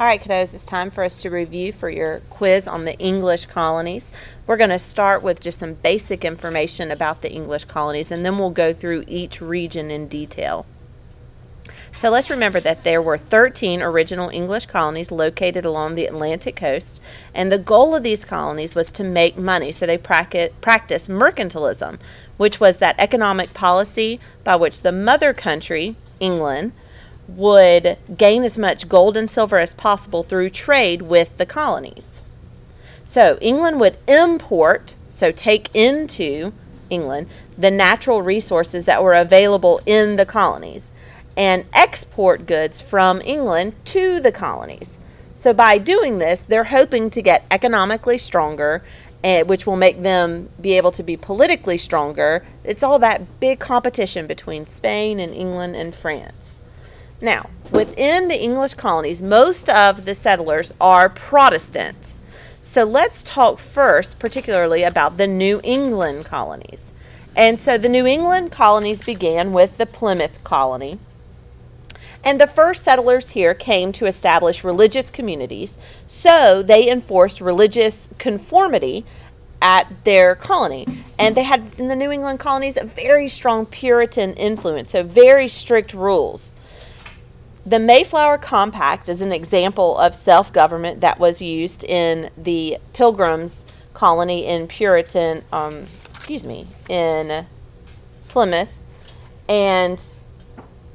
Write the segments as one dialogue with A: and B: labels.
A: All right, kiddos, it's time for us to review for your quiz on the English colonies. We're going to start with just some basic information about the English colonies, and then we'll go through each region in detail. So let's remember that there were 13 original English colonies located along the Atlantic coast, and the goal of these colonies was to make money. So they practiced mercantilism, which was that economic policy by which the mother country, England, would gain as much gold and silver as possible through trade with the colonies. So England would import, so take into England, the natural resources that were available in the colonies and export goods from England to the colonies. So by doing this, they're hoping to get economically stronger, eh, which will make them be able to be politically stronger. It's all that big competition between Spain and England and France. Now, within the English colonies, most of the settlers are Protestant. So let's talk first, particularly about the New England colonies. And so the New England colonies began with the Plymouth colony. And the first settlers here came to establish religious communities, so they enforced religious conformity at their colony. And they had in the New England colonies a very strong Puritan influence, so very strict rules. The Mayflower Compact is an example of self government that was used in the Pilgrims colony in Puritan, um, excuse me, in Plymouth. And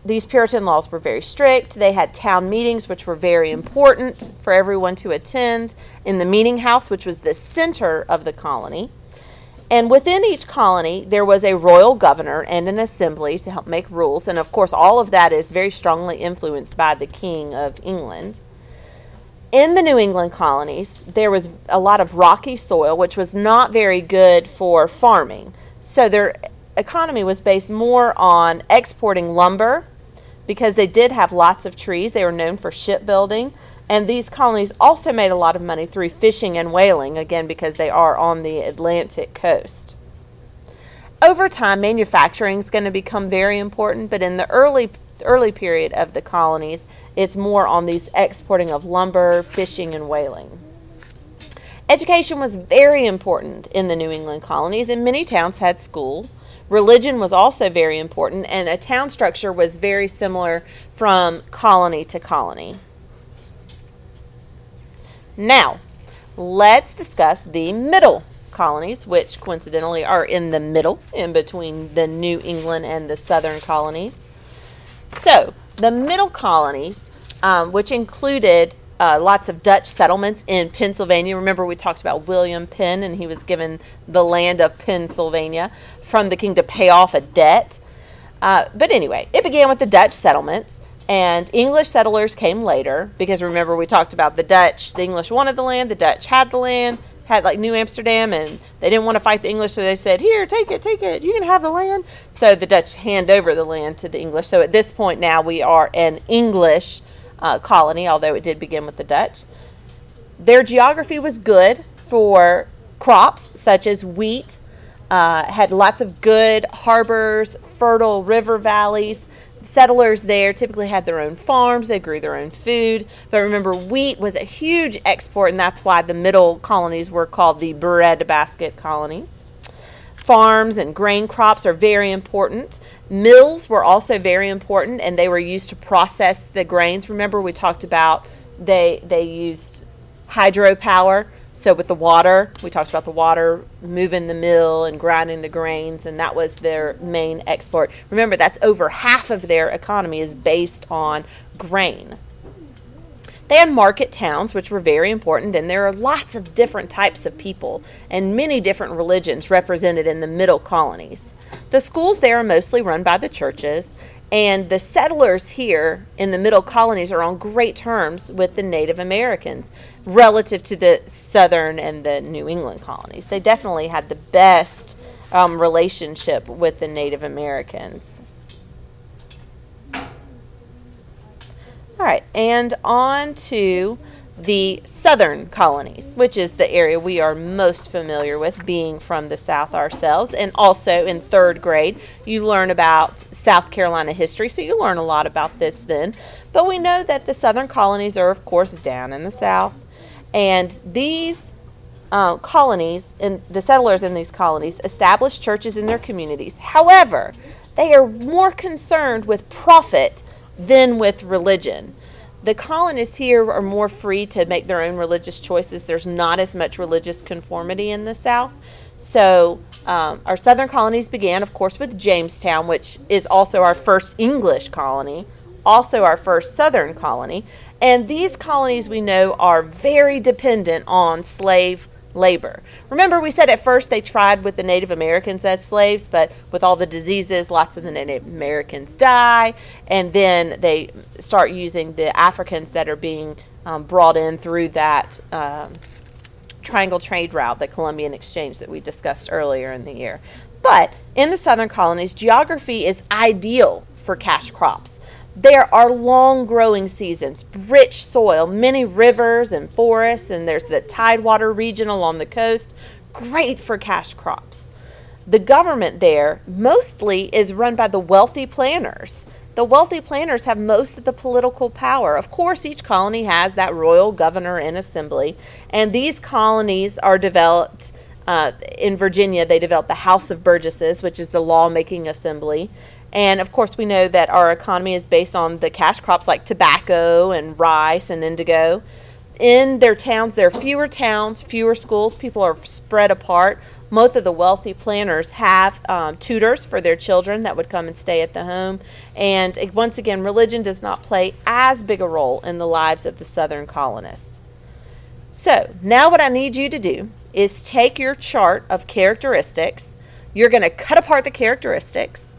A: these Puritan laws were very strict. They had town meetings, which were very important for everyone to attend, in the meeting house, which was the center of the colony. And within each colony, there was a royal governor and an assembly to help make rules. And of course, all of that is very strongly influenced by the King of England. In the New England colonies, there was a lot of rocky soil, which was not very good for farming. So their economy was based more on exporting lumber because they did have lots of trees. They were known for shipbuilding. And these colonies also made a lot of money through fishing and whaling, again, because they are on the Atlantic coast. Over time, manufacturing is going to become very important, but in the early early period of the colonies, it's more on these exporting of lumber, fishing, and whaling. Education was very important in the New England colonies, and many towns had school. Religion was also very important, and a town structure was very similar from colony to colony. Now, let's discuss the middle colonies, which coincidentally are in the middle, in between the New England and the southern colonies. So, the middle colonies, um, which included uh, lots of Dutch settlements in Pennsylvania. Remember, we talked about William Penn, and he was given the land of Pennsylvania from the king to pay off a debt. Uh, but anyway, it began with the Dutch settlements. And English settlers came later because remember we talked about the Dutch, the English wanted the land, the Dutch had the land, had like New Amsterdam, and they didn't want to fight the English, so they said, Here, take it, take it, you can have the land. So the Dutch hand over the land to the English. So at this point now we are an English uh, colony, although it did begin with the Dutch. Their geography was good for crops such as wheat, uh, had lots of good harbors, fertile river valleys settlers there typically had their own farms, they grew their own food. But remember, wheat was a huge export, and that's why the middle colonies were called the breadbasket colonies. Farms and grain crops are very important. Mills were also very important, and they were used to process the grains. Remember, we talked about they they used hydropower so with the water, we talked about the water moving the mill and grinding the grains, and that was their main export. Remember, that's over half of their economy is based on grain. They had market towns, which were very important, and there are lots of different types of people and many different religions represented in the middle colonies. The schools there are mostly run by the churches, and the settlers here in the middle colonies are on great terms with the Native Americans relative to the southern and the New England colonies. They definitely had the best um, relationship with the Native Americans. All right, and on to the southern colonies, which is the area we are most familiar with, being from the South ourselves. And also in third grade, you learn about South Carolina history, so you learn a lot about this then. But we know that the southern colonies are, of course, down in the South. And these uh, colonies and the settlers in these colonies established churches in their communities. However, they are more concerned with profit than with religion. The colonists here are more free to make their own religious choices. There's not as much religious conformity in the South. So, um, our southern colonies began, of course, with Jamestown, which is also our first English colony, also our first southern colony. And these colonies we know are very dependent on slave labor. Remember, we said at first they tried with the Native Americans as slaves, but with all the diseases, lots of the Native Americans die, and then they start using the Africans that are being um, brought in through that um, triangle trade route, the Columbian Exchange that we discussed earlier in the year. But in the southern colonies, geography is ideal for cash crops. There are long growing seasons, rich soil, many rivers and forests, and there's the tidewater region along the coast. Great for cash crops. The government there mostly is run by the wealthy planters. The wealthy planters have most of the political power. Of course, each colony has that royal governor and assembly, and these colonies are developed. Uh, in Virginia, they developed the House of Burgesses, which is the lawmaking assembly. And of course, we know that our economy is based on the cash crops like tobacco and rice and indigo. In their towns, there are fewer towns, fewer schools. People are spread apart. Most of the wealthy planters have um, tutors for their children that would come and stay at the home. And uh, once again, religion does not play as big a role in the lives of the Southern colonists. So, now what I need you to do is take your chart of characteristics. You're going to cut apart the characteristics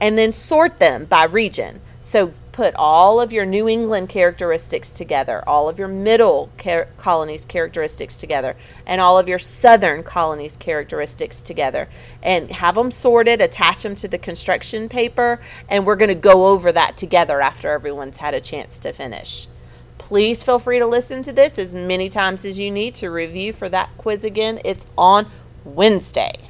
A: and then sort them by region. So put all of your New England characteristics together, all of your middle car- colonies characteristics together, and all of your southern colonies characteristics together, and have them sorted, attach them to the construction paper, and we're going to go over that together after everyone's had a chance to finish. Please feel free to listen to this as many times as you need to review for that quiz again. It's on Wednesday.